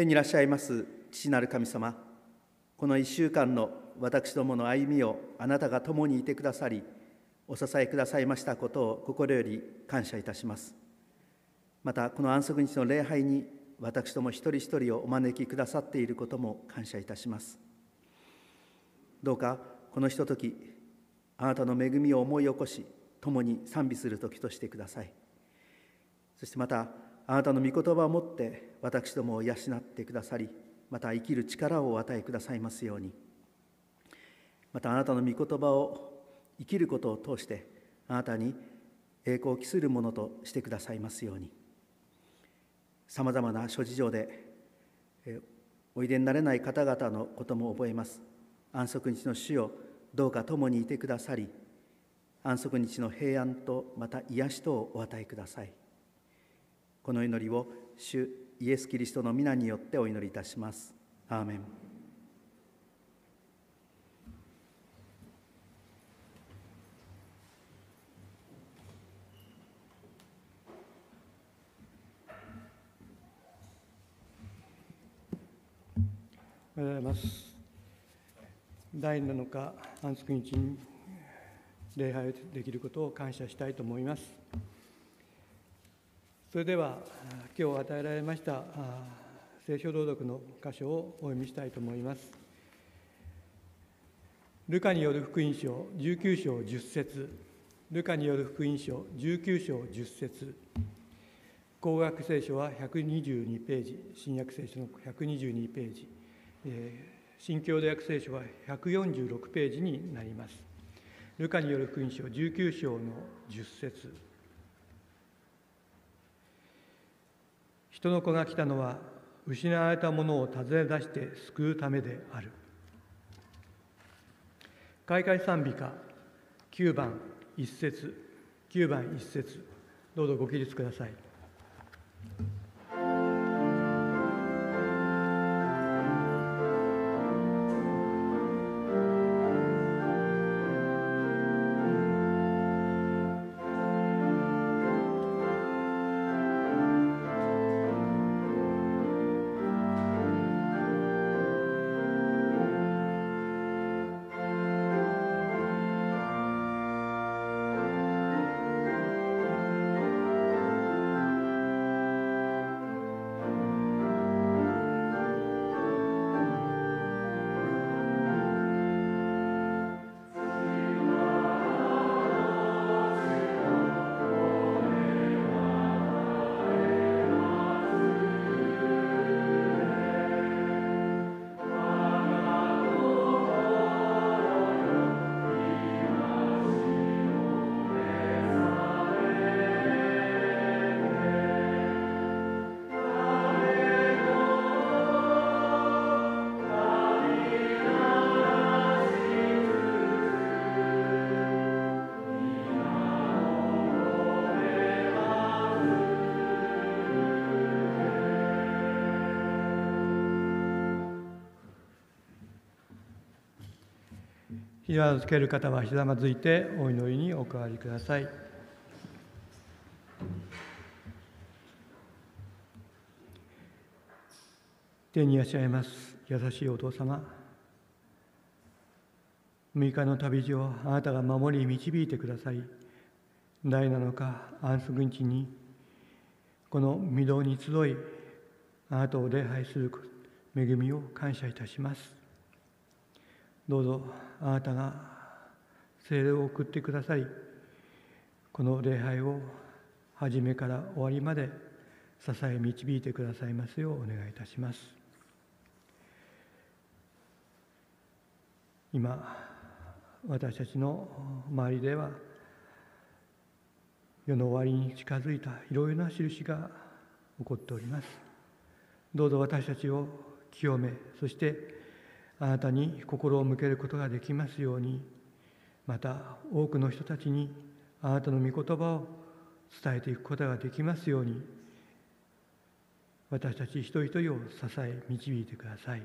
天にいらっしゃいます父なる神様この1週間の私どもの歩みをあなたが共にいてくださりお支えくださいましたことを心より感謝いたします。またこの安息日の礼拝に私ども一人一人をお招きくださっていることも感謝いたします。どうかこのひとときあなたの恵みを思い起こし共に賛美する時としてください。そしてまたあなたの御言葉をもって私どもを養ってくださりまた生きる力をお与えくださいますように。またあなたの御言葉を生きることを通してあなたに栄光を期するものとしてくださいますように。さまざまな諸事情でおいでになれない方々のことも覚えます。安息日の主よどうか共にいてくださり安息日の平安とまた癒しとをお与えください。この祈りを主イエス・キリストの皆によってお祈りいたします。アーメンおはようございます。第7日安息日に礼拝できることを感謝したいと思います。それでは今日与えられました聖書朗読の箇所をお読みしたいと思います。ルカによる福音書19章10節。ルカによる福音書19章10節。工学聖書は122ページ。新約聖書の122ページ、え、新共同訳聖書は146ページになります。ルカによる福音書19章の10節。人の子が来たのは失われたものを尋ね出して救うためである。開会賛美歌9番1節9番1節どうぞご起立ください。ひざをつける方はひざまずいてお祈りにお代わりください。天にいらっしゃいます優しいお父様。6日の旅路をあなたが守り導いてください。第7日安息日にこの御堂に集いあなたを礼拝する恵みを感謝いたします。どうぞあなたが聖霊を送ってくださりこの礼拝を初めから終わりまで支え導いてくださいますようお願いいたします。今私たちの周りでは世の終わりに近づいたいろいろな印が起こっております。どうぞ私たちを清めそしてあなたに心を向けることができますようにまた多くの人たちにあなたの御言葉を伝えていくことができますように私たち一人一人を支え導いてください。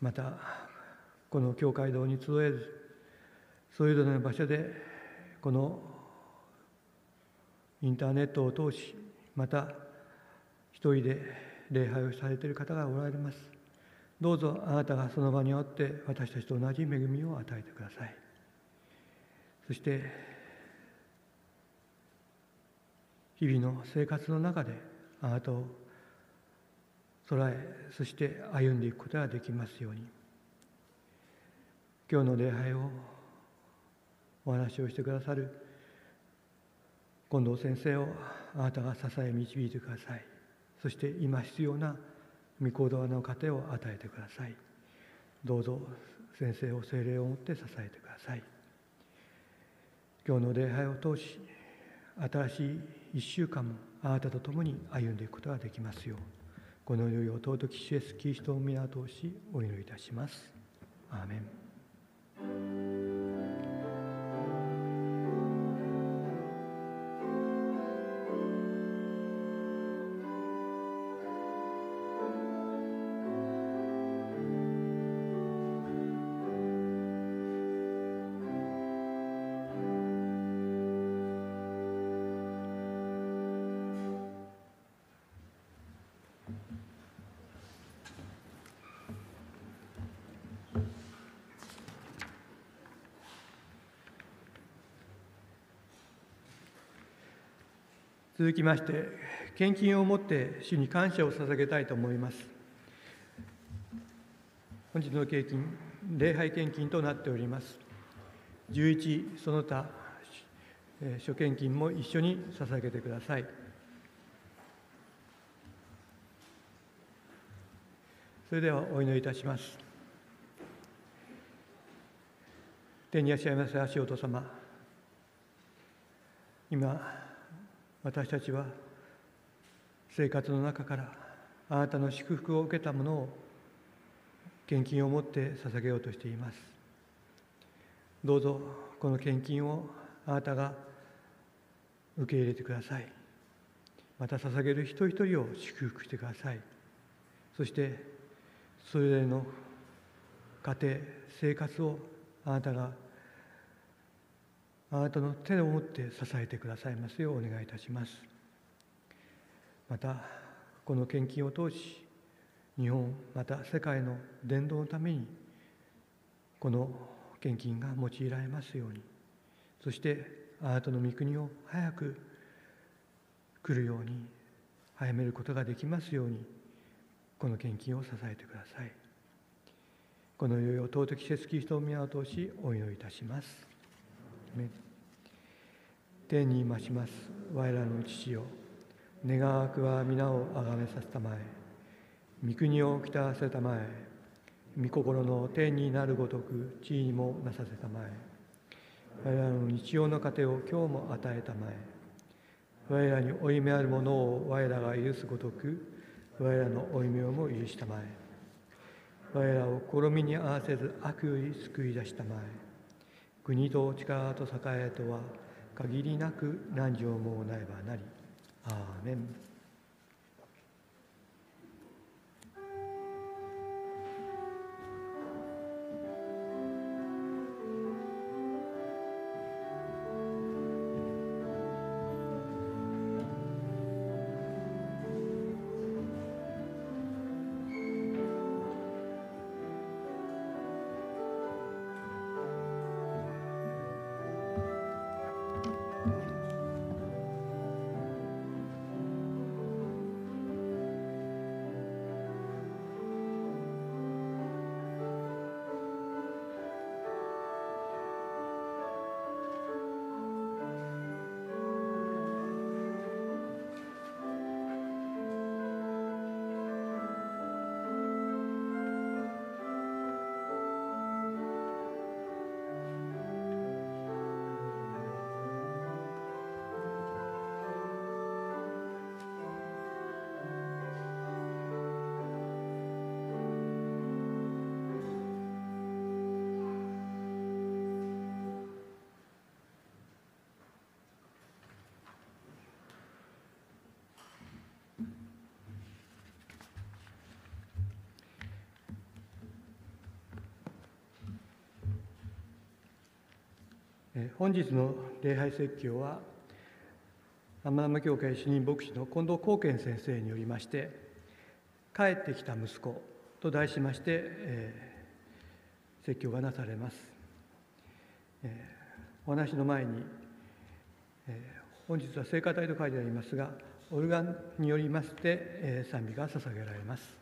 またこの教会堂に集えずそれぞれの場所でこのインターネットを通しまた一人で礼拝をされている方がおられます。どうぞあなたがその場によって私たちと同じ恵みを与えてください。そして日々の生活の中であなたを捉えそして歩んでいくことができますように。今日の礼拝をお話をしてくださる近藤先生をあなたが支え導いてください。そして今必要な御行動の糧を与えてください。どうぞ先生を精霊を持って支えてください。今日の礼拝を通し新しい一週間もあなたと共に歩んでいくことができますようこの世を尊き主イエスキリストを皆通しお祈りいたします。アーメン。続きまして献金をもって主に感謝を捧げたいと思います。本日の献金礼拝献金となっております。11その他諸献金も一緒に捧げてください。それではお祈りいたします。天にいらっしゃいます足音様。今私たちは生活の中からあなたの祝福を受けたものを献金を持って捧げようとしています。どうぞこの献金をあなたが受け入れてください。また捧げる一人一人を祝福してください。そしてそれぞれの家庭生活をあなたがあなたの手を持って支えてくださいますようお願いいたします。またこの献金を通し日本また世界の伝道のためにこの献金が用いられますように。そしてあなたの御国を早く来るように早めることができますようにこの献金を支えてください。この世を尊き節キリストを宮を通しお祈りいたします。天に増します。我らの父よ。願わくは皆をあがめさせたまえ。御国を来たらせたまえ。御心の天になるごとく地位にもなさせたまえ。我らの日曜の糧を今日も与えたまえ。我らに負い目あるものを我らが許すごとく我らの負い目をも許したまえ。我らを試みに合わせず悪より救い出したまえ。国と力と栄えとは限りなく何条もないばなり。アーメン本日の礼拝説教は天山教会主任牧師の近藤光健先生によりまして「帰ってきた息子」と題しまして、えー、説教がなされます、えー、お話の前に、えー、本日は聖歌隊と書いてありますがオルガンによりまして、え、賛美が捧げられます。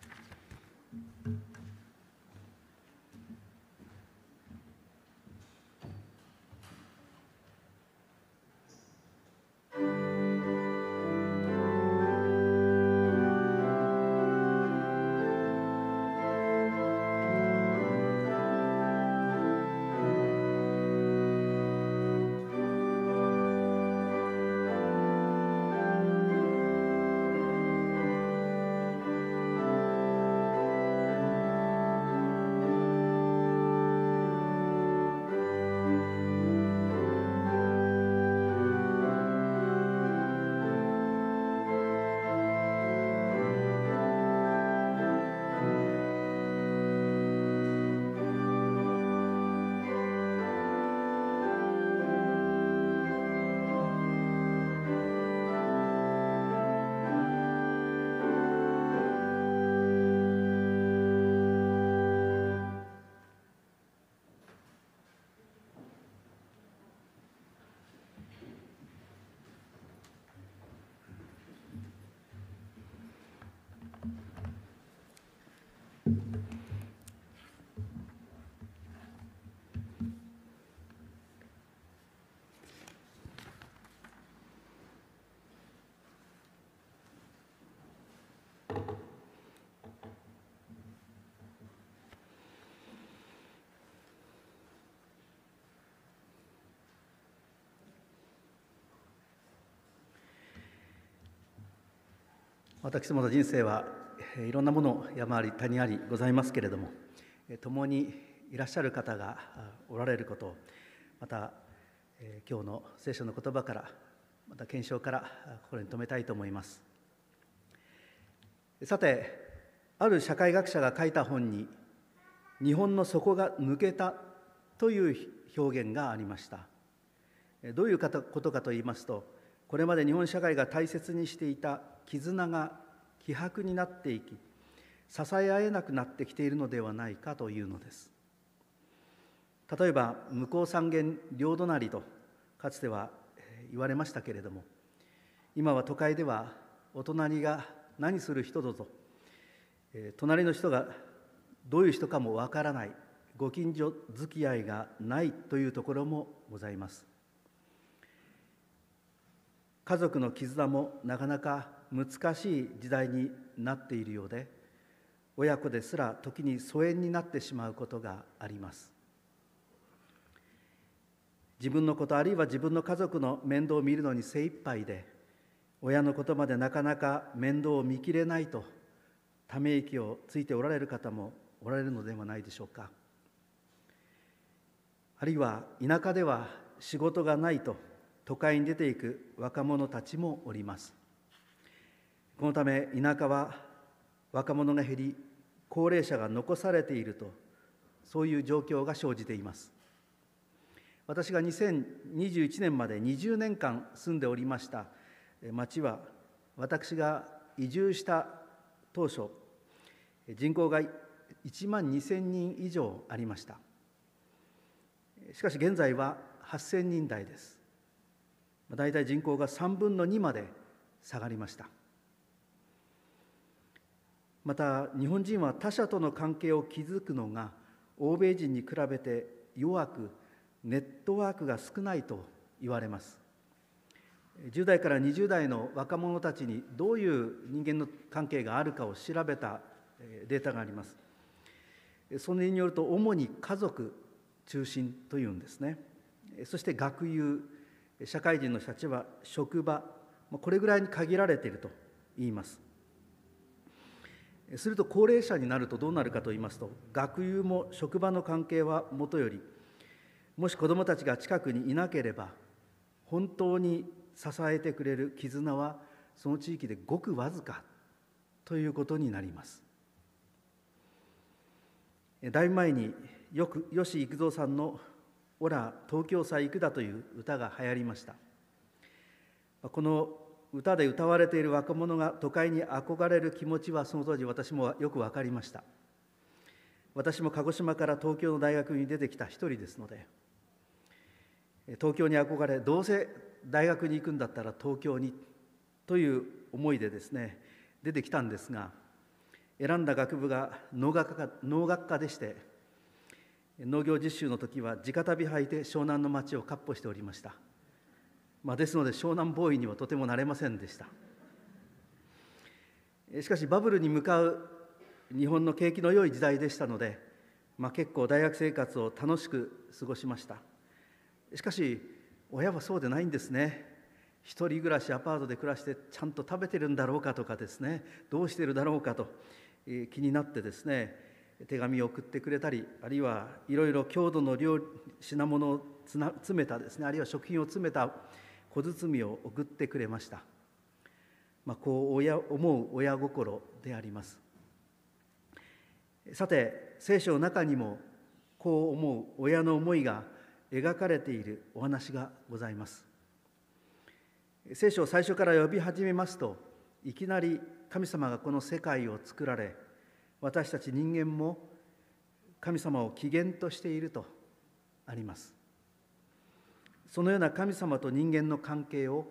私どもの人生はいろんなもの山あり谷ありございますけれども共にいらっしゃる方がおられることをまた今日の聖書の言葉からまた検証から心に留めたいと思います。さてある社会学者が書いた本に「日本の底が抜けた」という表現がありました。どういうことかと言いますとこれまで日本社会が大切にしていた絆が希薄になっていき支え合えなくなってきているのではないかというのです。例えば向こう三軒両隣とかつては言われましたけれども今は都会ではお隣が何する人ぞと隣の人がどういう人かもわからないご近所付き合いがないというところもございます。家族の絆もなかなか難しい時代になっているようで親子ですら時に疎遠になってしまうことがあります。自分のことあるいは自分の家族の面倒を見るのに精一杯で親のことまでなかなか面倒を見きれないとため息をついておられる方もおられるのではないでしょうか。あるいは田舎では仕事がないと都会に出ていく若者たちもおります。このため田舎は若者が減り高齢者が残されているとそういう状況が生じています。私が2021年まで20年間住んでおりました町は私が移住した当初人口が1万2000人以上ありました。しかし現在は8000人台です。大体人口が3分の2まで下がりました。また日本人は他者との関係を築くのが欧米人に比べて弱くネットワークが少ないと言われます。10代から20代の若者たちにどういう人間の関係があるかを調べたデータがあります。それによると主に家族中心というんですね。そして学友社会人の人たちは職場これぐらいに限られていると言います。すると高齢者になるとどうなるかと言いますと学友も職場の関係はもとよりもし子どもたちが近くにいなければ本当に支えてくれる絆はその地域でごくわずかということになります。だいぶ前によく吉幾三さんの「オラ東京さ行くだ」という歌が流行りました。この歌で歌われている若者が都会に憧れる気持ちはその当時私もよく分かりました。私も鹿児島から東京の大学に出てきた一人ですので東京に憧れどうせ大学に行くんだったら東京にという思いでですね出てきたんですが選んだ学部が農学科農学科でして農業実習の時は直旅履いて湘南の町を闊歩しておりました、まあ、ですので湘南ボーイにはとてもなれませんでした。しかしバブルに向かう日本の景気の良い時代でしたので、まあ、結構大学生活を楽しく過ごしました。しかし親はそうでないんですね。一人暮らしアパートで暮らしてちゃんと食べてるんだろうかとかですね。どうしてるだろうかと気になってですね手紙を送ってくれたりあるいはいろいろ郷土の料品物を詰めたですねあるいは食品を詰めた小包を送ってくれました、まあ、こう親思う親心であります。さて聖書の中にもこう思う親の思いが描かれているお話がございます。聖書を最初から読み始めますといきなり神様がこの世界を作られ私たち人間も神様を起源としているとあります。そのような神様と人間の関係を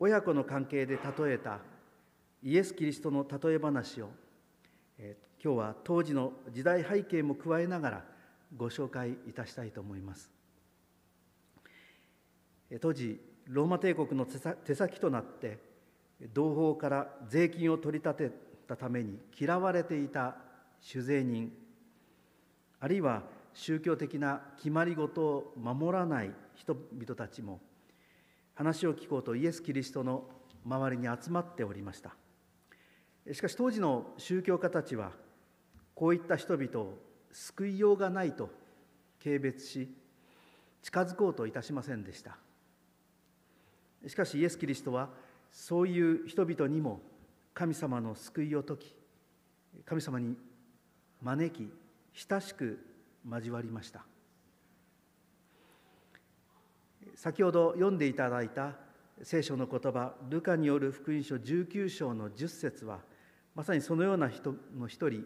親子の関係で例えたイエス・キリストの例え話をえ今日は当時の時代背景も加えながらご紹介いたしたいと思います。当時ローマ帝国の手先となって同胞から税金を取り立てたために嫌われていた酒税人あるいは宗教的な決まり事を守らない人々たちも話を聞こうとイエス・キリストの周りに集まっておりました。しかし当時の宗教家たちはこういった人々を救いようがないと軽蔑し近づこうといたしませんでした。しかしイエス・キリストはそういう人々にも神様の救いを説き神様に招き親しく交わりました。先ほど読んでいただいた聖書の言葉ルカによる福音書19章の10節はまさにそのような人の一人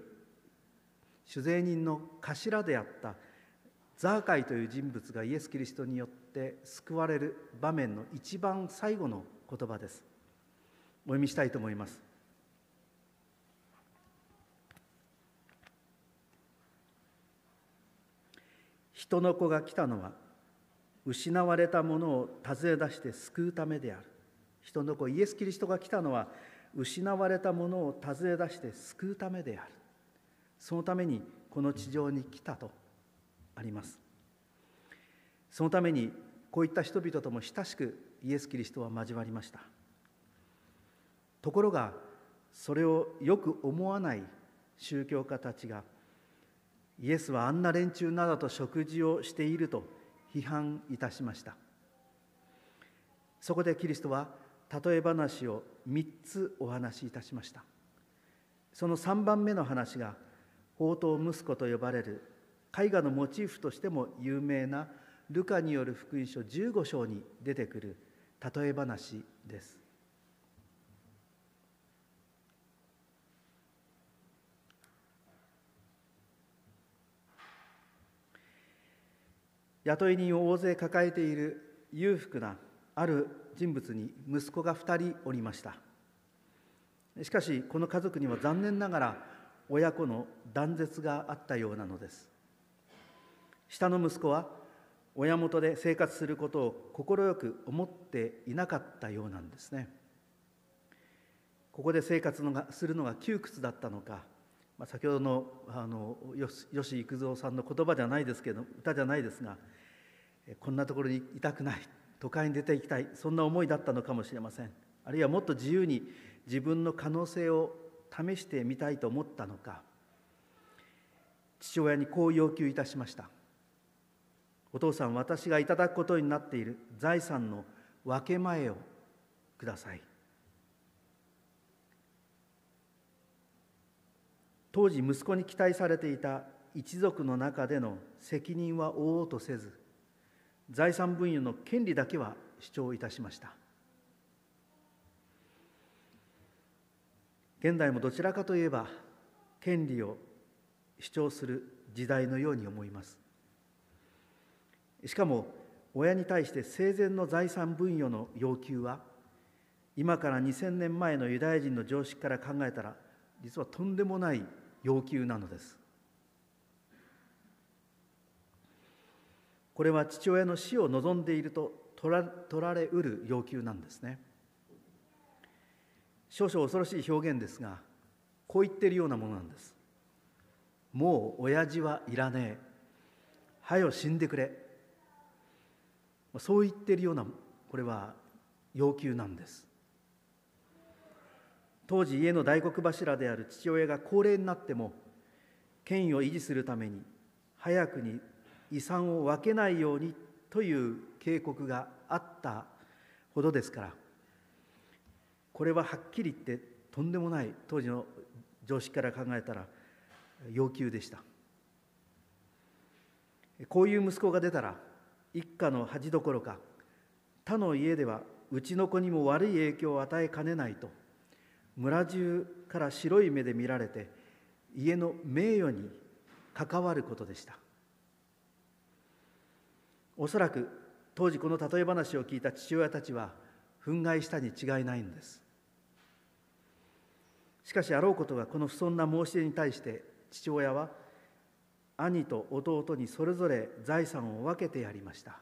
酒税人の頭であったザーカイという人物がイエス・キリストによって救われる場面の一番最後の言葉です。お読みしたいと思います。人の子が来たのは失われたものを尋ね出して救うためである。人の子イエス・キリストが来たのは失われたものを尋ね出して救うためである。そのためにこの地上に来たとあります。そのためにこういった人々とも親しくイエス・キリストは交わりました。ところがそれをよく思わない宗教家たちがイエスはあんな連中などと食事をしていると批判いたしました。そこでキリストは例え話を3つお話しいたしました。その3番目の話が宝刀息子と呼ばれる絵画のモチーフとしても有名なルカによる福音書15章に出てくる例え話です。雇い人を大勢抱えている裕福なある人物に息子が2人おりました。しかしこの家族には残念ながら親子の断絶があったようなのです。下の息子は親元で生活することを快く思っていなかったようなんですね。ここで生活のがするのが窮屈だったのか、まあ、先ほどのあの吉幾三さんの言葉じゃないですけど歌じゃないですがこんなところにいたくない都会に出ていきたいそんな思いだったのかもしれません。あるいはもっと自由に自分の可能性を試してみたいと思ったのか。父親にこう要求いたしました。お父さん私がいただくことになっている財産の分け前をください。当時息子に期待されていた一族の中での責任は負おうとせず財産分与の権利だけは主張いたしました。現代もどちらかといえば権利を主張する時代のように思います。しかも親に対して生前の財産分与の要求は今から2000年前のユダヤ人の常識から考えたら実はとんでもない要求なのです。これは父親の死を望んでいると取ら取られうる要求なんですね。少々恐ろしい表現ですがこう言ってるようなものなんです。もう親父はいらねえ。はよ死んでくれ。そう言ってるようなこれは要求なんです。当時家の大黒柱である父親が高齢になっても権威を維持するために早くに遺産を分けないようにという警告があったほどですからこれははっきり言ってとんでもない当時の常識から考えたら要求でした。こういう息子が出たら一家の恥どころか他の家ではうちの子にも悪い影響を与えかねないと村中から白い目で見られて家の名誉に関わることでした。おそらく当時この例え話を聞いた父親たちは憤慨したに違いないんです。しかしあろうことがこの不遜な申し出に対して父親は兄と弟にそれぞれ財産を分けてやりました。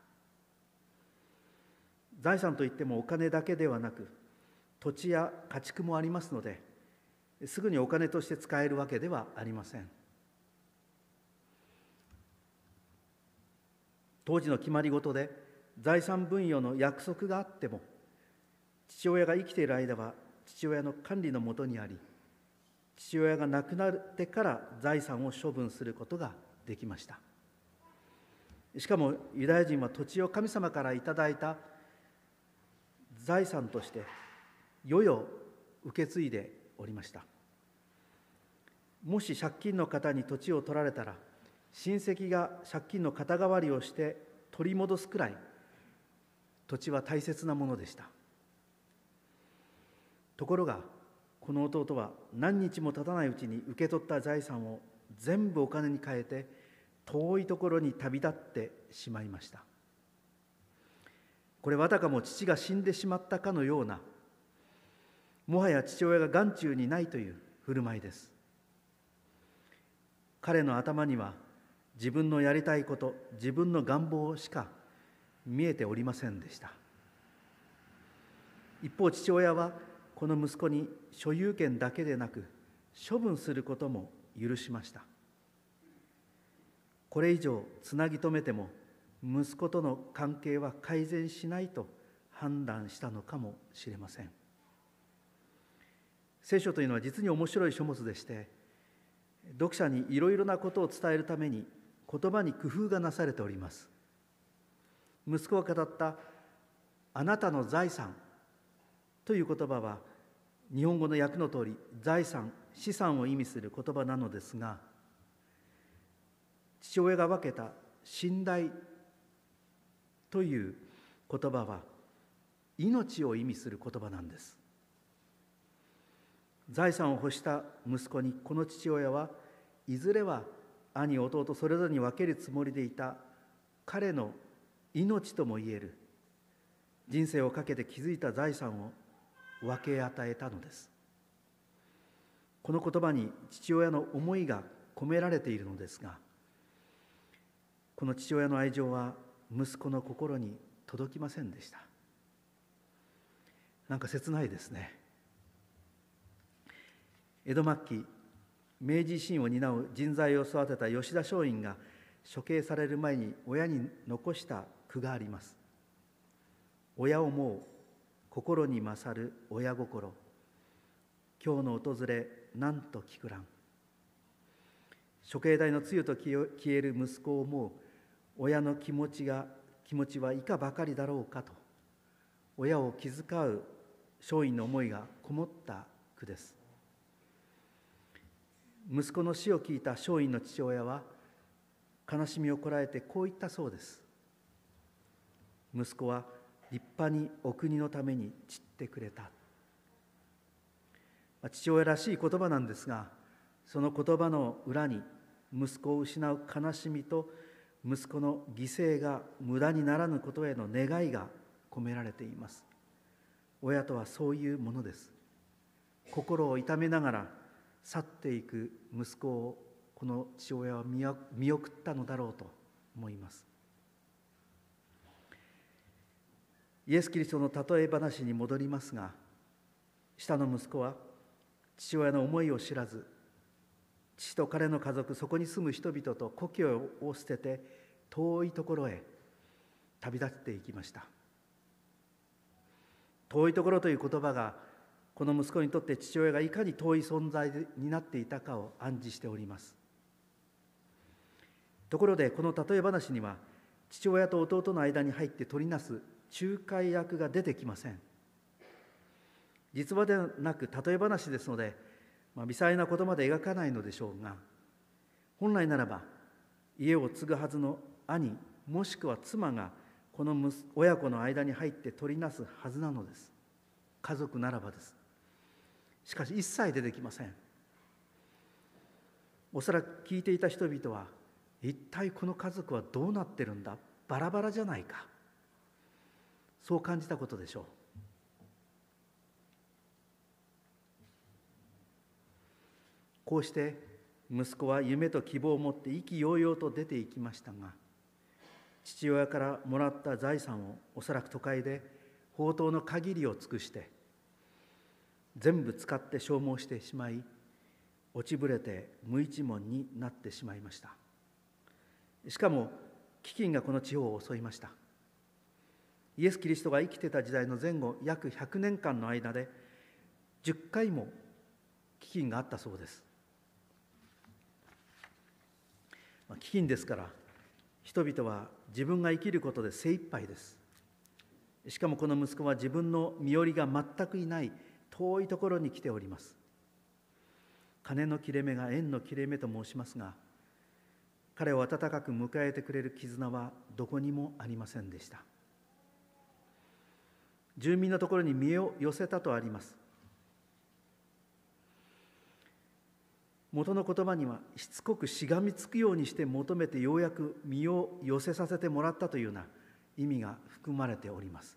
財産といってもお金だけではなく土地や家畜もありますのですぐにお金として使えるわけではありません。当時の決まり事で財産分与の約束があっても父親が生きている間は父親の管理のもとにあり父親が亡くなってから財産を処分することができました。しかもユダヤ人は土地を神様からいただいた財産として世々受け継いでおりました。もし借金の方に土地を取られたら親戚が借金の肩代わりをして取り戻すくらい土地は大切なものでした。ところがこの弟は何日も経たないうちに受け取った財産を全部お金に変えて遠いところに旅立ってしまいました。これはたかも父が死んでしまったかのようなもはや父親が眼中にないという振る舞いです。彼の頭には自分のやりたいこと自分の願望しか見えておりませんでした。一方父親はこの息子に所有権だけでなく処分することも許しました。これ以上つなぎ止めても息子との関係は改善しないと判断したのかもしれません。聖書というのは実に面白い書物でして読者にいろいろなことを伝えるために言葉に工夫がなされております。息子が語った「あなたの財産」という言葉は日本語の訳の通り財産資産を意味する言葉なのですが父親が分けた「信頼」という言葉は命を意味する言葉なんです。財産を欲した息子にこの父親はいずれは兄弟それぞれに分けるつもりでいた彼の命ともいえる。人生をかけて築いた財産を分け与えたのです。この言葉に父親の思いが込められているのですがこの父親の愛情は息子の心に届きませんでした。なんか切ないですね。江戸末期明治維新を担う人材を育てた吉田松陰が処刑される前に親に残した句があります。親を思う心に勝る親心。今日の訪れなんと聞くらん。処刑台の露と消える息子を思う親の気持ちが気持ちはいかばかりだろうかと親を気遣う松陰の思いがこもった句です。息子の死を聞いた松陰の父親は悲しみをこらえてこう言ったそうです。息子は立派にお国のために散ってくれた。父親らしい言葉なんですがその言葉の裏に息子を失う悲しみと息子の犠牲が無駄にならぬことへの願いが込められています。親とはそういうものです。心を痛めながら去っていく息子をこの父親は見送ったのだろうと思います。イエス・キリストの例え話に戻りますが下の息子は父親の思いを知らず父と彼の家族そこに住む人々と故郷を捨てて遠いところへ旅立っていきました。遠いところという言葉がこの息子にとって父親がいかに遠い存在になっていたかを暗示しております。ところでこの例え話には父親と弟の間に入って取りなす仲介役が出てきません。実話ではなく例え話ですので、まあ、微細なことまで描かないのでしょうが本来ならば家を継ぐはずの兄もしくは妻がこの親子の間に入って取りなすはずなのです。家族ならばです。しかし一切出てきません。おそらく聞いていた人々は一体この家族はどうなってるんだ？バラバラじゃないか。そう感じたことでしょう。こうして息子は夢と希望を持って意気揚々と出ていきましたが父親からもらった財産をおそらく都会で宝刀の限りを尽くして全部使って消耗してしまい落ちぶれて無一文になってしまいました。しかも飢饉がこの地方を襲いました。イエス・キリストが生きてた時代の前後約100年間の間で10回も飢饉があったそうです。飢饉ですから人々は自分が生きることで精一杯です。しかもこの息子は自分の身寄りが全くいない遠いところに来ております。金の切れ目が縁の切れ目と申しますが彼を温かく迎えてくれる絆はどこにもありませんでした。住民のところに身を寄せたとあります。元の言葉にはしつこくしがみつくようにして求めてようやく身を寄せさせてもらったというような意味が含まれております。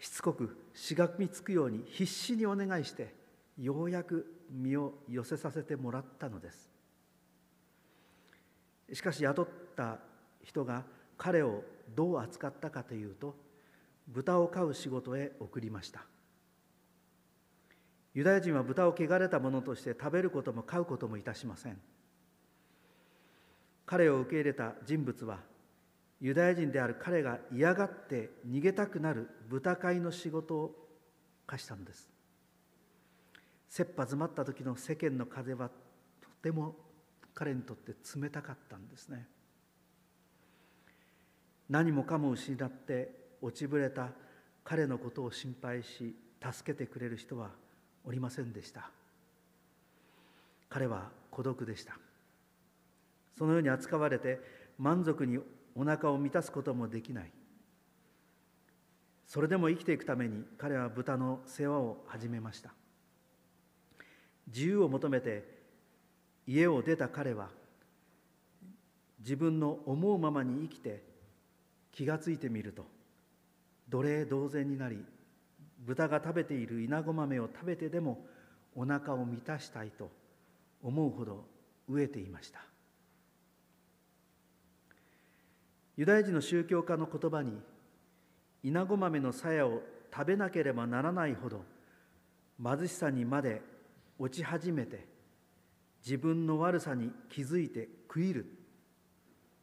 しつこくしがみつくように必死にお願いしてようやく身を寄せさせてもらったのです。しかし雇った人が彼をどう扱ったかというと豚を飼う仕事へ送りました。ユダヤ人は豚を汚れたものとして食べることも飼うこともいたしません。彼を受け入れた人物はユダヤ人である彼が嫌がって逃げたくなる豚飼いの仕事を課したのです。切羽詰まった時の世間の風はとても彼にとって冷たかったんですね。何もかも失って落ちぶれた彼のことを心配し助けてくれる人はおりませんでした。彼は孤独でした。そのように扱われて満足にお腹を満たすこともできない。それでも生きていくために彼は豚の世話を始めました。自由を求めて家を出た彼は自分の思うままに生きて気がついてみると奴隷同然になり豚が食べている稲子豆を食べてでもお腹を満たしたいと思うほど飢えていました。ユダヤ人の宗教家の言葉に稲子豆の鞘を食べなければならないほど貧しさにまで落ち始めて自分の悪さに気づいて食いる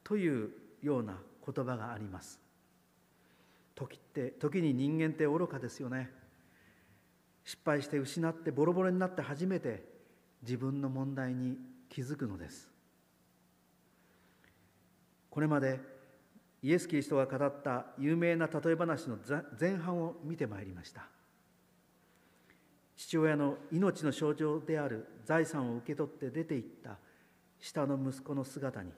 というような言葉があります。時って時に人間って愚かですよね。失敗して失ってボロボロになって初めて自分の問題に気づくのです。これまでイエス・キリストが語った有名な例え話の前半を見てまいりました。父親の命の象徴である財産を受け取って出て行った下の息子の姿に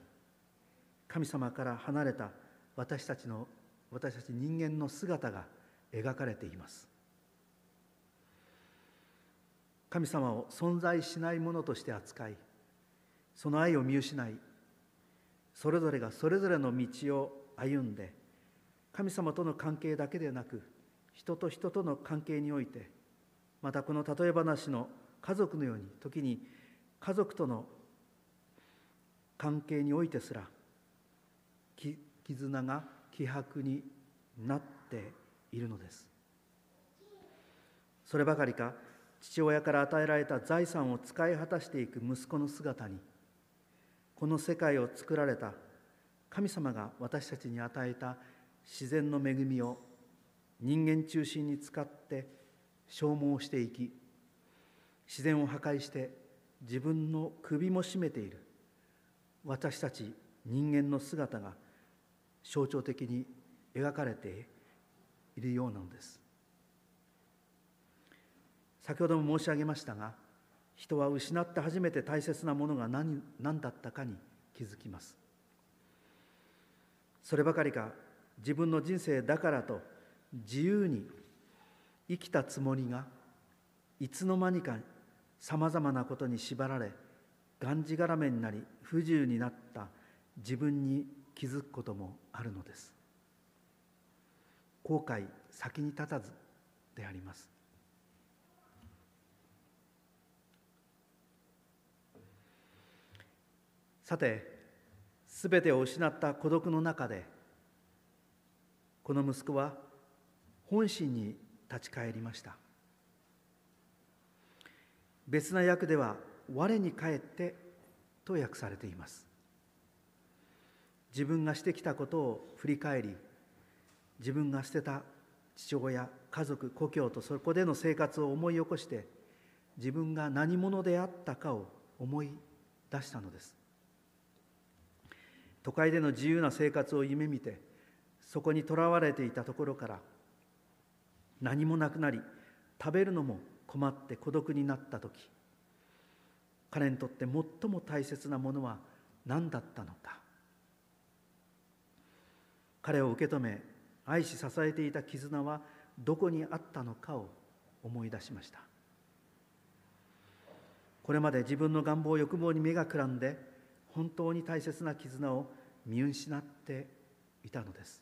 神様から離れた私たちの私たち人間の姿が描かれています。神様を存在しないものとして扱いその愛を見失いそれぞれがそれぞれの道を歩んで神様との関係だけでなく人と人との関係においてまたこの例え話の家族のように時に家族との関係においてすら絆が希薄になっているのです。そればかりか父親から与えられた財産を使い果たしていく息子の姿にこの世界を作られた神様が私たちに与えた自然の恵みを人間中心に使って消耗していき自然を破壊して自分の首も絞めている。私たち人間の姿が象徴的に描かれているようなのです。先ほども申し上げましたが人は失って初めて大切なものが何何だったかに気づきます。そればかりか自分の人生だからと自由に生きたつもりがいつの間にかさまざまなことに縛られがんじがらめになり不自由になった自分に気づくこともあるのです。後悔先に立たずであります。さてすべてを失った孤独の中でこの息子は本心に立ち返りました。別な訳では「我に返って」と訳されています。自分がしてきたことを振り返り自分が捨てた父親家族故郷とそこでの生活を思い起こして自分が何者であったかを思い出したのです。都会での自由な生活を夢見てそこにとらわれていたところから何もなくなり食べるのも困って孤独になった時彼にとって最も大切なものは何だったのか。彼を受け止め愛し支えていた絆はどこにあったのかを思い出しました。これまで自分の願望欲望に目がくらんで本当に大切な絆を見失っていたのです。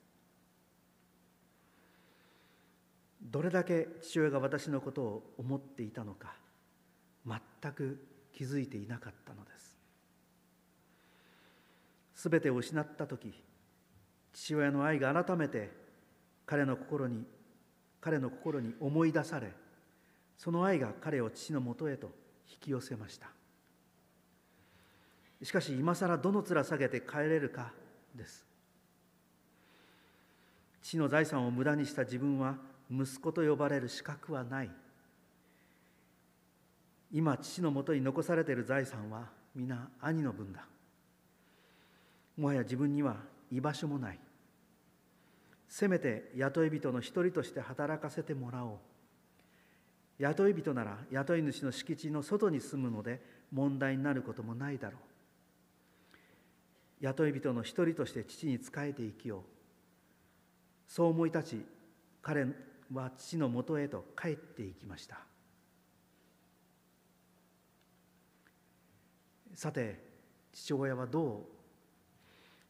どれだけ父親が私のことを思っていたのか全く気づいていなかったのです。すべてを失った時父親の愛が改めて彼の心に彼の心に思い出されその愛が彼を父のもとへと引き寄せました。しかし今更どの面下げて帰れるか？です。父の財産を無駄にした自分は息子と呼ばれる資格はない。今父のもとに残されている財産は皆兄の分だ。もはや自分には居場所もない。せめて雇い人の一人として働かせてもらおう。雇い人なら雇い主の敷地の外に住むので問題になることもないだろう。雇い人の一人として父に仕えて生きよう。そう思い立ち彼は父のもとへと帰っていきました。さて父親はど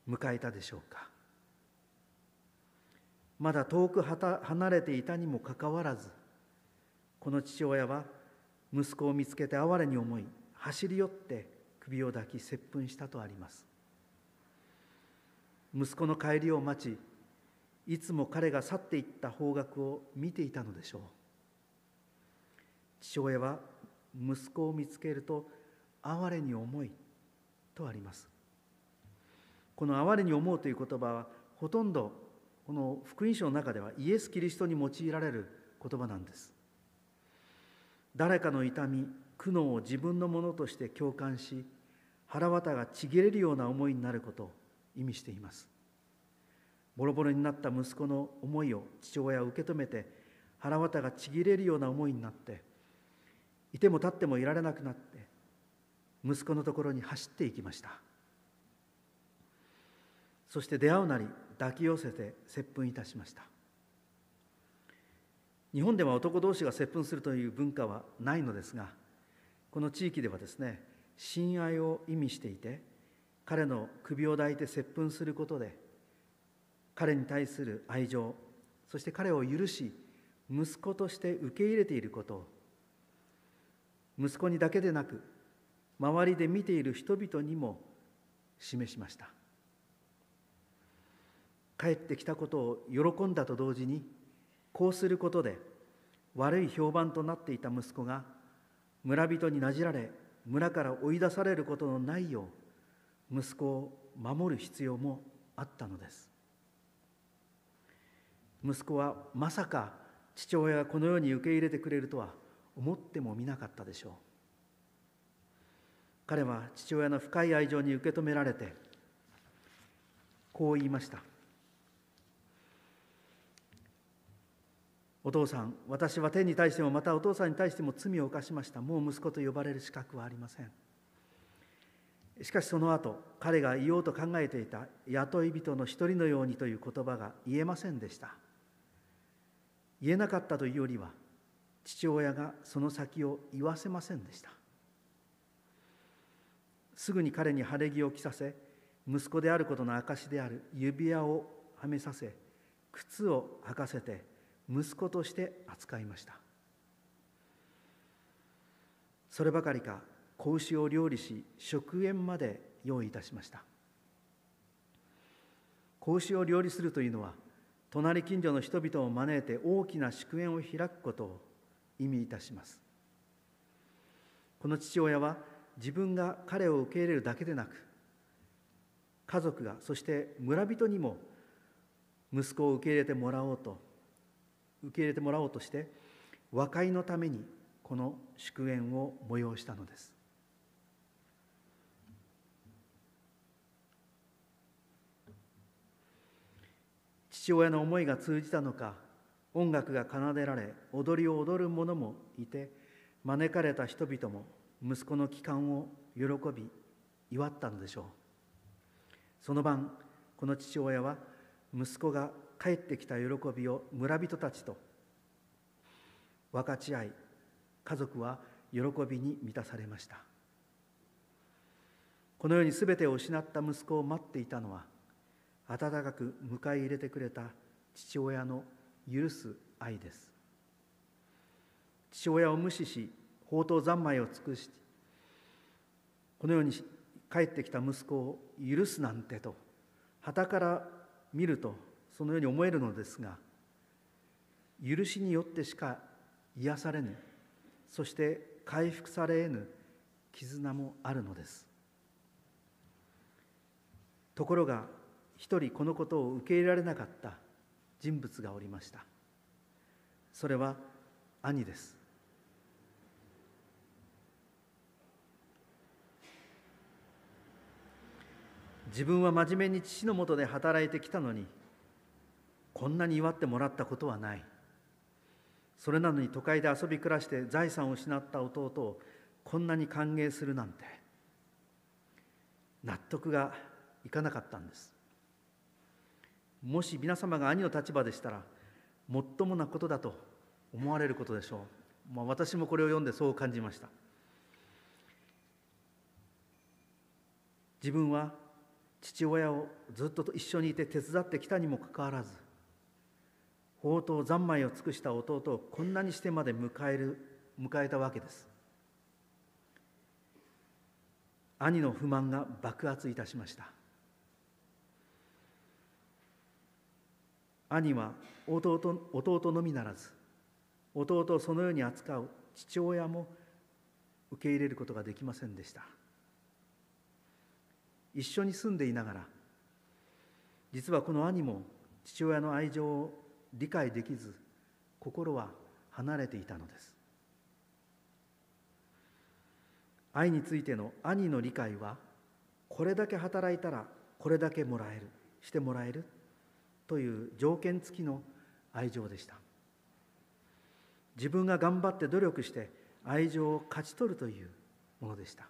う迎えたでしょうか。まだ遠く離れていたにもかかわらずこの父親は息子を見つけて哀れに思い走り寄って首を抱き接吻したとあります。息子の帰りを待ちいつも彼が去っていった方角を見ていたのでしょう。父親は息子を見つけると哀れに思いとあります。この哀れに思うという言葉はほとんどこの福音書の中ではイエス・キリストに用いられる言葉なんです。誰かの痛み苦悩を自分のものとして共感し腹渡がちぎれるような思いになること意味しています。ボロボロになった息子の思いを父親は受け止めて腹渡がちぎれるような思いになっていても立ってもいられなくなって息子のところに走っていきました。そして出会うなり抱き寄せて接吻いたしました。日本では男同士が接吻するという文化はないのですがこの地域ではですね親愛を意味していて彼の首を抱いて接吻することで彼に対する愛情そして彼を許し息子として受け入れていること。を息子にだけでなく周りで見ている人々にも示しました。帰ってきたことを喜んだと同時にこうすることで悪い評判となっていた息子が村人になじられ村から追い出されることのないよう息子を守る必要もあったのです。息子はまさか父親がこのように受け入れてくれるとは思ってもみなかったでしょう。彼は父親の深い愛情に受け止められてこう言いました。お父さん私は天に対してもまたお父さんに対しても罪を犯しました。もう息子と呼ばれる資格はありません。しかしその後彼が言おうと考えていた雇い人の一人のようにという言葉が言えませんでした。言えなかったというよりは父親がその先を言わせませんでした。すぐに彼に晴れ着を着させ息子であることの証である指輪をはめさせ靴を履かせて息子として扱いました。そればかりか子牛を料理し食塩まで用意いたしました。子牛を料理するというのは隣近所の人々を招いて大きな祝宴を開くことを意味いたします。この父親は自分が彼を受け入れるだけでなく家族がそして村人にも息子を受け入れてもらおうと受け入れてもらおうとして和解のためにこの祝宴を催したのです。父親の思いが通じたのか音楽が奏でられ踊りを踊る者もいて招かれた人々も息子の帰還を喜び祝ったのでしょう。その晩この父親は息子が帰ってきた喜びを村人たちと分かち合い家族は喜びに満たされました。このように全てを失った息子を待っていたのは温かく迎え入れてくれた父親の許す愛です。父親を無視し宝刀三昧を尽くしこのように帰ってきた息子を許すなんてと旗から見るとそのように思えるのですが許しによってしか癒されぬそして回復されぬ絆もあるのです。ところが一人このことを受け入れられなかった人物がおりました。それは兄です。自分は真面目に父のもとで働いてきたのにこんなに祝ってもらったことはない。それなのに都会で遊び暮らして財産を失った弟をこんなに歓迎するなんて納得がいかなかったんです。もし皆様が兄の立場でしたらもっともなことだと思われることでしょう、まあ、私もこれを読んでそう感じました。自分は父親をずっと一緒にいて手伝ってきたにもかかわらず宝刀三昧を尽くした弟をこんなにしてまで迎える迎えたわけです。兄の不満が爆発いたしました。兄は弟弟のみならず弟をそのように扱う父親も受け入れることができませんでした。一緒に住んでいながら実はこの兄も父親の愛情を理解できず心は離れていたのです。愛についての兄の理解はこれだけ働いたらこれだけもらえるしてもらえるという条件付きの愛情でした。自分が頑張って努力して愛情を勝ち取るというものでした。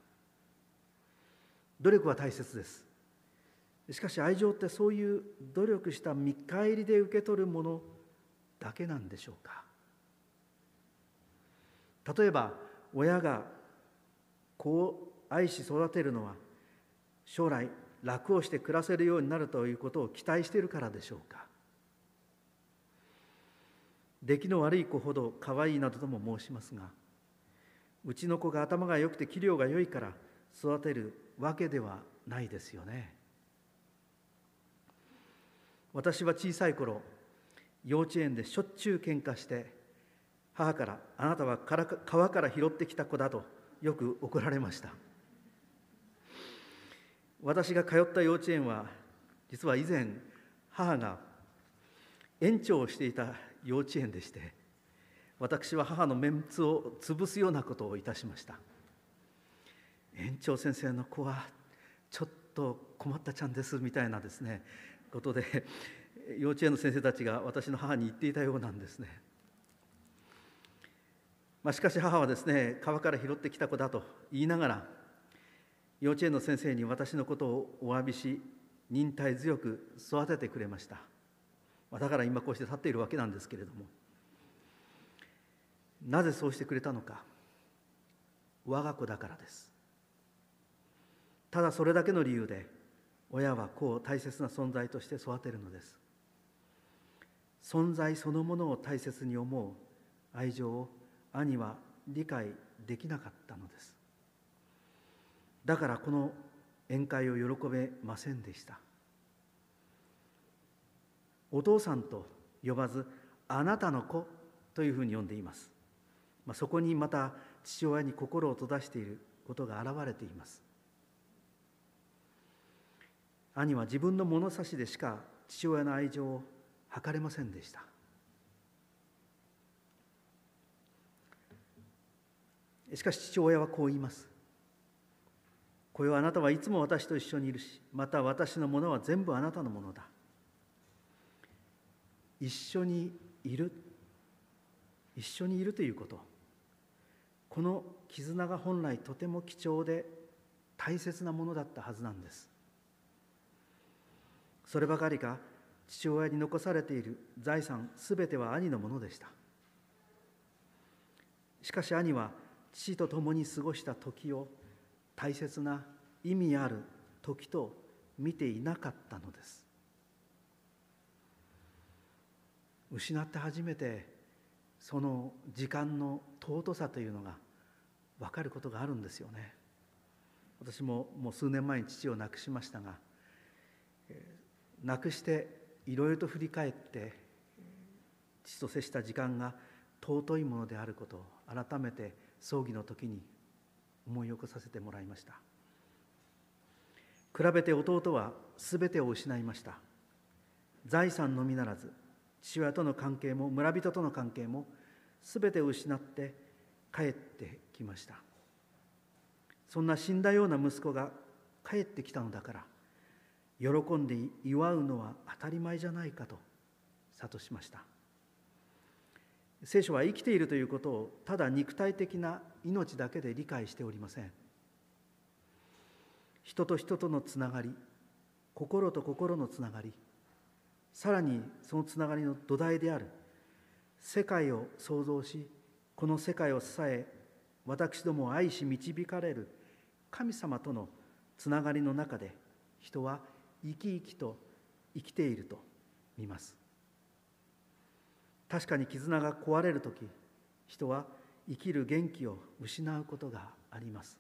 努力は大切です。しかし愛情ってそういう努力した見返りで受け取るものだけなんでしょうか。例えば親が子を愛し育てるのは将来楽をして暮らせるようになるということを期待しているからでしょうか？出来の悪い子ほど可愛いなどとも申しますがうちの子が頭が良くて器量が良いから育てるわけではないですよね。私は小さい頃幼稚園でしょっちゅう喧嘩して母から「あなたは川から拾ってきた子だ」とよく怒られました。私が通った幼稚園は実は以前母が園長をしていた幼稚園でして私は母のメンツを潰すようなことをいたしました。園長先生の子はちょっと困ったちゃんですみたいなですねことで幼稚園の先生たちが私の母に言っていたようなんですね、まあ、しかし母はですね川から拾ってきた子だと言いながら幼稚園の先生に私のことをお詫びし忍耐強く育ててくれました。だから今こうして立っているわけなんですけれども。なぜそうしてくれたのか。我が子だからです。ただそれだけの理由で親は子を大切な存在として育てるのです。存在そのものを大切に思う愛情を兄は理解できなかったのです。だからこの宴会を喜べませんでした。お父さんと呼ばずあなたの子というふうに呼んでいます、まあ、そこにまた父親に心を閉ざしていることが現れています。兄は自分の物差しでしか父親の愛情を測れませんでした。しかし父親はこう言います「これはあなたはいつも私と一緒にいるしまた私のものは全部あなたのものだ」一緒にいる一緒にいるということ。この絆が本来とても貴重で大切なものだったはずなんです。そればかりか父親に残されている財産すべては兄のものでした。しかし兄は父と共に過ごした時を大切な意味ある時と見ていなかったのです。失って初めてその時間の尊さというのが分かることがあるんですよね。私ももう数年前に父を亡くしましたが亡くしていろいろと振り返って父と接した時間が尊いものであることを改めて葬儀の時に思い起こさせてもらいました。比べて弟は全てを失いました。財産のみならず父親との関係も村人との関係も全てを失って帰ってきました。そんな死んだような息子が帰ってきたのだから喜んで祝うのは当たり前じゃないかと諭しました。聖書は生きているということをただ肉体的な命だけで理解しておりません。人と人とのつながり心と心のつながりさらにそのつながりの土台である世界を創造しこの世界を支え私どもを愛し導かれる神様とのつながりの中で人は生き生きと生きていると見ます。確かに絆が壊れる時人は生きる元気を失うことがあります。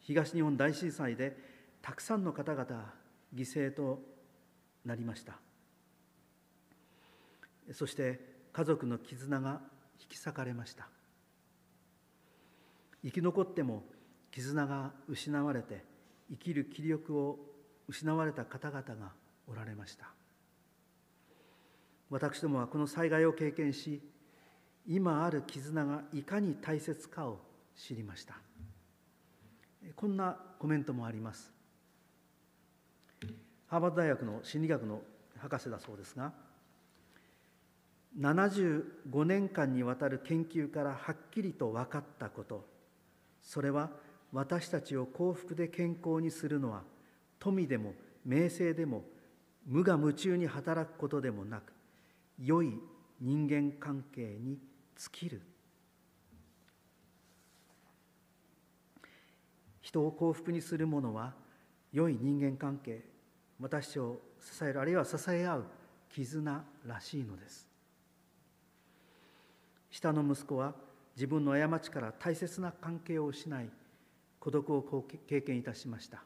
東日本大震災でたくさんの方々犠牲となりました。そして家族の絆が引き裂かれました。生き残っても絆が失われて生きる気力を失われた方々がおられました。私どもはこの災害を経験し今ある絆がいかに大切かを知りました。こんなコメントもあります。ハーバード大学の心理学の博士だそうですが75年間にわたる研究からはっきりと分かったことそれは私たちを幸福で健康にするのは富でも名声でも無我夢中に働くことでもなく良い人間関係に尽きる。人を幸福にするものは良い人間関係私を支えるあるいは支え合う絆らしいのです。下の息子は自分の過ちから大切な関係を失い孤独を経験いたしました。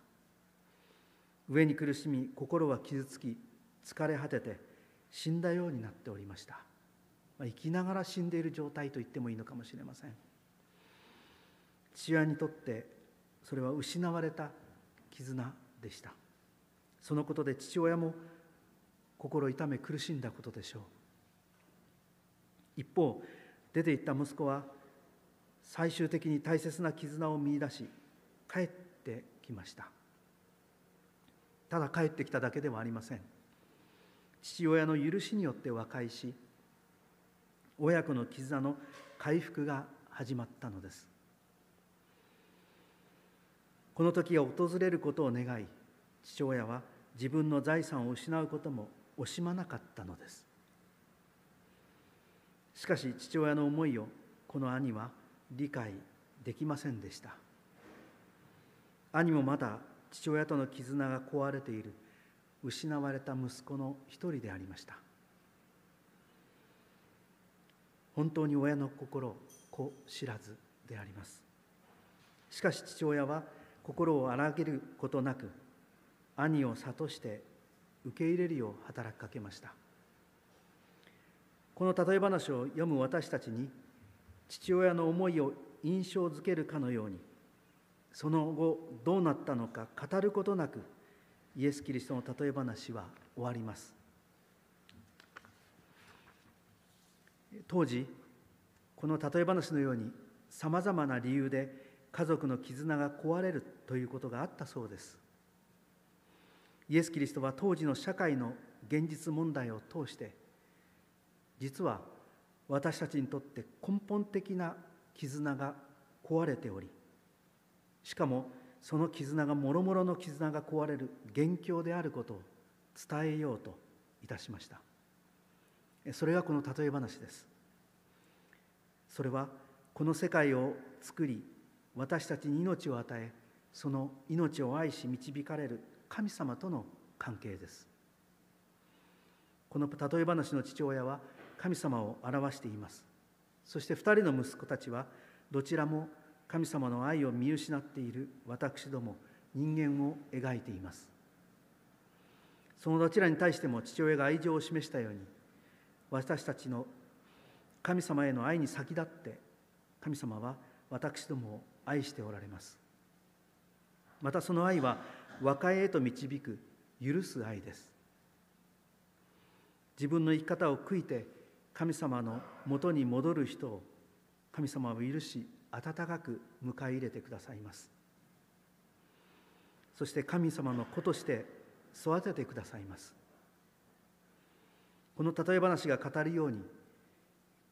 上に苦しみ心は傷つき疲れ果てて死んだようになっておりました、まあ、生きながら死んでいる状態と言ってもいいのかもしれません。父親にとってそれは失われた絆でした。そのことで父親も心痛め苦しんだことでしょう。一方出て行った息子は最終的に大切な絆を見いだし帰ってきました。ただ帰ってきただけではありません。父親の許しによって和解し親子の絆の回復が始まったのです。この時が訪れることを願い父親は自分の財産を失うことも惜しまなかったのです。しかし父親の思いをこの兄は理解できませんでした。兄もまだ父親との絆が壊れている。失われた息子の一人でありました。本当に親の心子知らずであります。しかし父親は心を荒げることなく兄を諭して受け入れるよう働きかけました。この例え話を読む私たちに父親の思いを印象づけるかのようにその後どうなったのか語ることなくイエス・キリストの例え話は終わります。当時この例え話のようにさまざまな理由で家族の絆が壊れるということがあったそうです。イエス・キリストは当時の社会の現実問題を通して実は私たちにとって根本的な絆が壊れておりしかもその絆がもろもろの絆が壊れる元凶であることを伝えようといたしました。それがこの例え話です。それはこの世界を作り私たちに命を与えその命を愛し導かれる神様との関係です。この例え話の父親は神様を表しています。そして2人の息子たちはどちらも神様の愛を見失っている私ども人間を描いています。そのどちらに対しても父親が愛情を示したように私たちの神様への愛に先立って神様は私どもを愛しておられます。またその愛は和解へと導く許す愛です。自分の生き方を悔いて神様のもとに戻る人を神様は許し温かく迎え入れてくださいます。そして神様の子として育ててくださいます。この例え話が語るように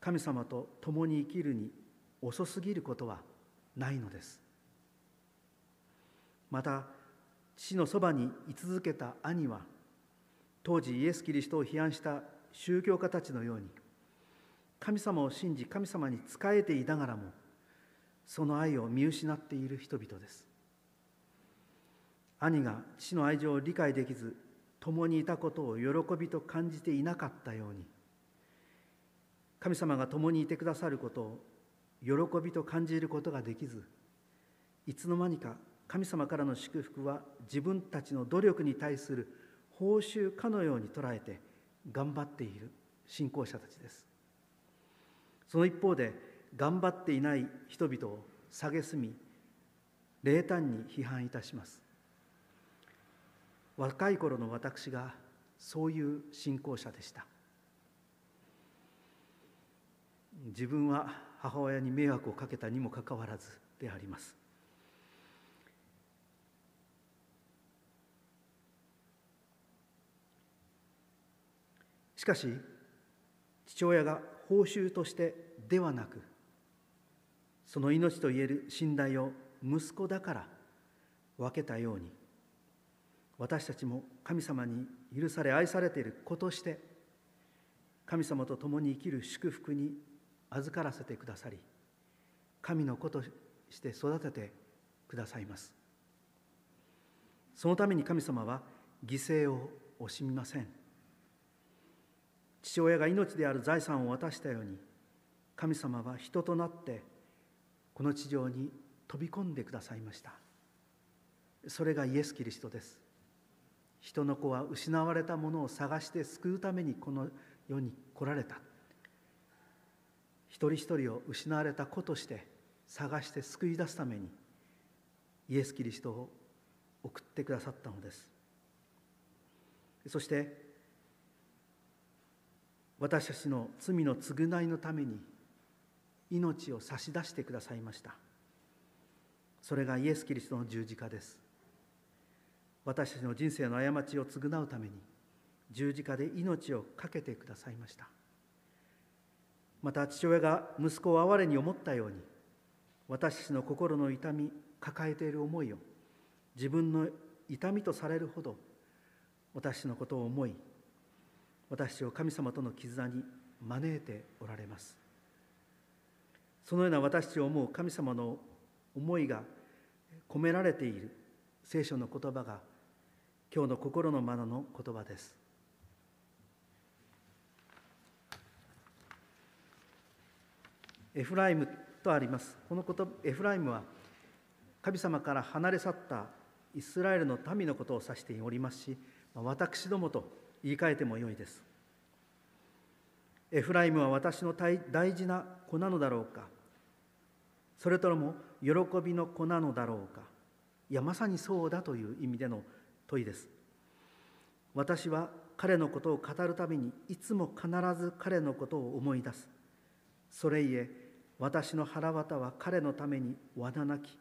神様と共に生きるに遅すぎることはないのです。また父のそばに居続けた兄は当時イエス・キリストを批判した宗教家たちのように神様を信じ神様に仕えていながらもその愛を見失っている人々です。兄が父の愛情を理解できず共にいたことを喜びと感じていなかったように神様が共にいてくださることを喜びと感じることができずいつの間にか神様からの祝福は自分たちの努力に対する報酬かのように捉えて頑張っている信仰者たちです。その一方で頑張っていない人々を蔑み冷淡に批判いたします。若い頃の私がそういう信仰者でした。自分は母親に迷惑をかけたにもかかわらずであります。しかし父親が報酬としてではなくその命といえる信頼を息子だから分けたように私たちも神様に許され愛されている子として神様と共に生きる祝福に預からせてくださり神の子として育ててくださいます。そのために神様は犠牲を惜しみません。父親が命である財産を渡したように神様は人となってこの地上に飛び込んでくださいました。それがイエス・キリストです。人の子は失われたものを探して救うためにこの世に来られた。一人一人を失われた子として探して救い出すためにイエス・キリストを送ってくださったのです。そして私たちの罪の償いのために命を差し出してくださいました。それがイエス・キリストの十字架です。私たちの人生の過ちを償うために十字架で命を懸けてくださいました。また父親が息子を哀れに思ったように私たちの心の痛み抱えている思いを自分の痛みとされるほど私のことを思い私を神様との絆に招いておられます。そのような私たちを思う神様の思いが込められている聖書の言葉が今日の心のまなの言葉です。エフライムとあります。このことエフライムは神様から離れ去ったイスラエルの民のことを指しておりますし私どもと言い換えてもよいです。エフライムは私の大事な子なのだろうか。それとも喜びの子なのだろうか？いやまさにそうだという意味での問いです。私は彼のことを語るたびにいつも必ず彼のことを思い出す。それゆえ私の腹渡は彼のためにわななき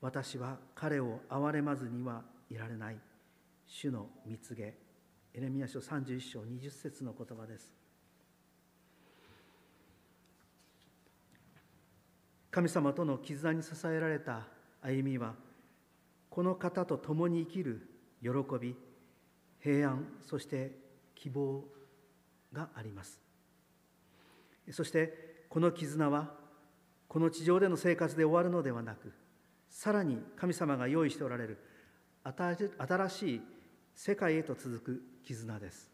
私は彼を憐れまずにはいられない。主の蜜げ。エレミア書31章20節の言葉です。神様との絆に支えられた歩みはこの方と共に生きる喜び平安そして希望があります。そしてこの絆はこの地上での生活で終わるのではなくさらに神様が用意しておられる新しい世界へと続く絆です。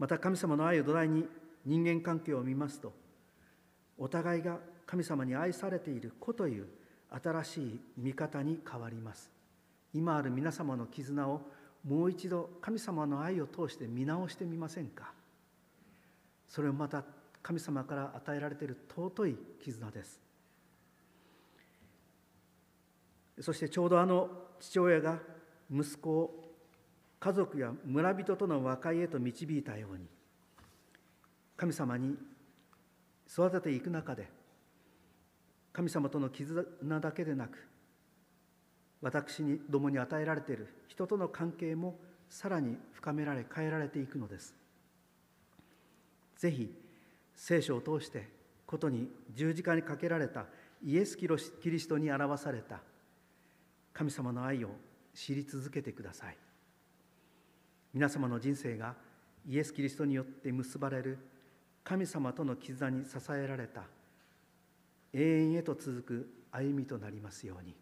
また神様の愛を土台に人間関係を見ますとお互いが神様に愛されている子という新しい見方に変わります。今ある皆様の絆をもう一度神様の愛を通して見直してみませんか？それをまた神様から与えられている尊い絆です。そしてちょうどあの父親が息子を家族や村人との和解へと導いたように神様に育てていく中で神様との絆だけでなく私にどもに与えられている人との関係もさらに深められ変えられていくのです。ぜひ聖書を通してことに十字架にかけられたイエス・キリストに表された神様の愛を知り続けてください。皆様の人生がイエス・キリストによって結ばれる神様との絆に支えられた永遠へと続く歩みとなりますように。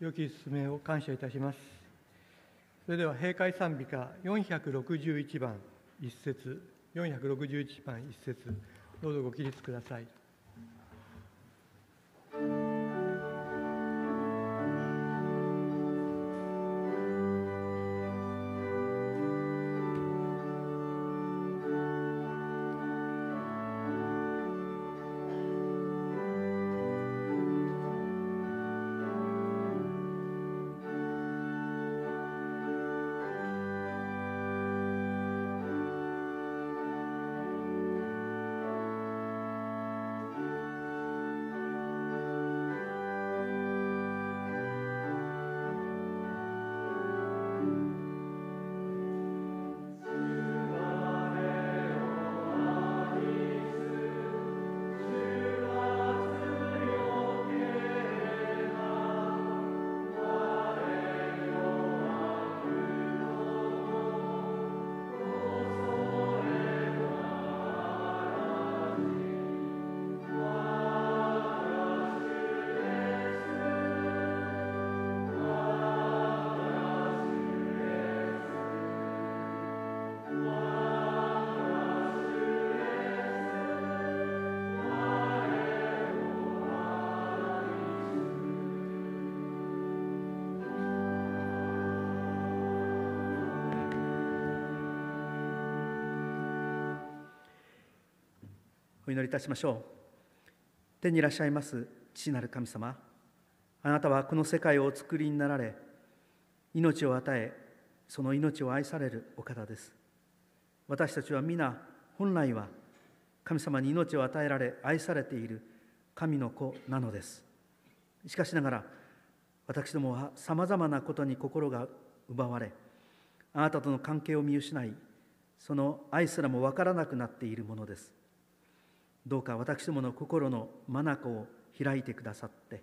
良き勧めを感謝いたします。それでは閉会賛美歌461番1節461番1節どうぞご起立ください。お祈りいたしましょう。天にいらっしゃいます父なる神様あなたはこの世界をお作りになられ命を与えその命を愛されるお方です。私たちは皆本来は神様に命を与えられ愛されている神の子なのです。しかしながら私どもはさまざまなことに心が奪われあなたとの関係を見失いその愛すらも分からなくなっているものです。どうか私どもの心の眼を開いてくださって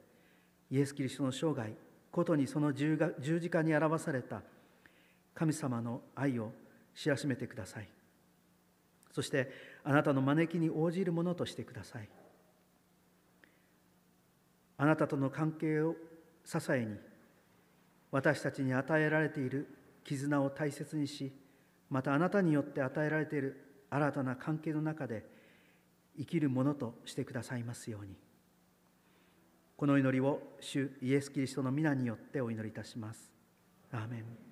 イエス・キリストの生涯ことにその十字架に表された神様の愛を知らしめてください。そしてあなたの招きに応じるものとしてください。あなたとの関係を支えに私たちに与えられている絆を大切にしまたあなたによって与えられている新たな関係の中で生きるものとしてくださいますようにこの祈りを主イエス・キリストの皆によってお祈りいたします。アーメン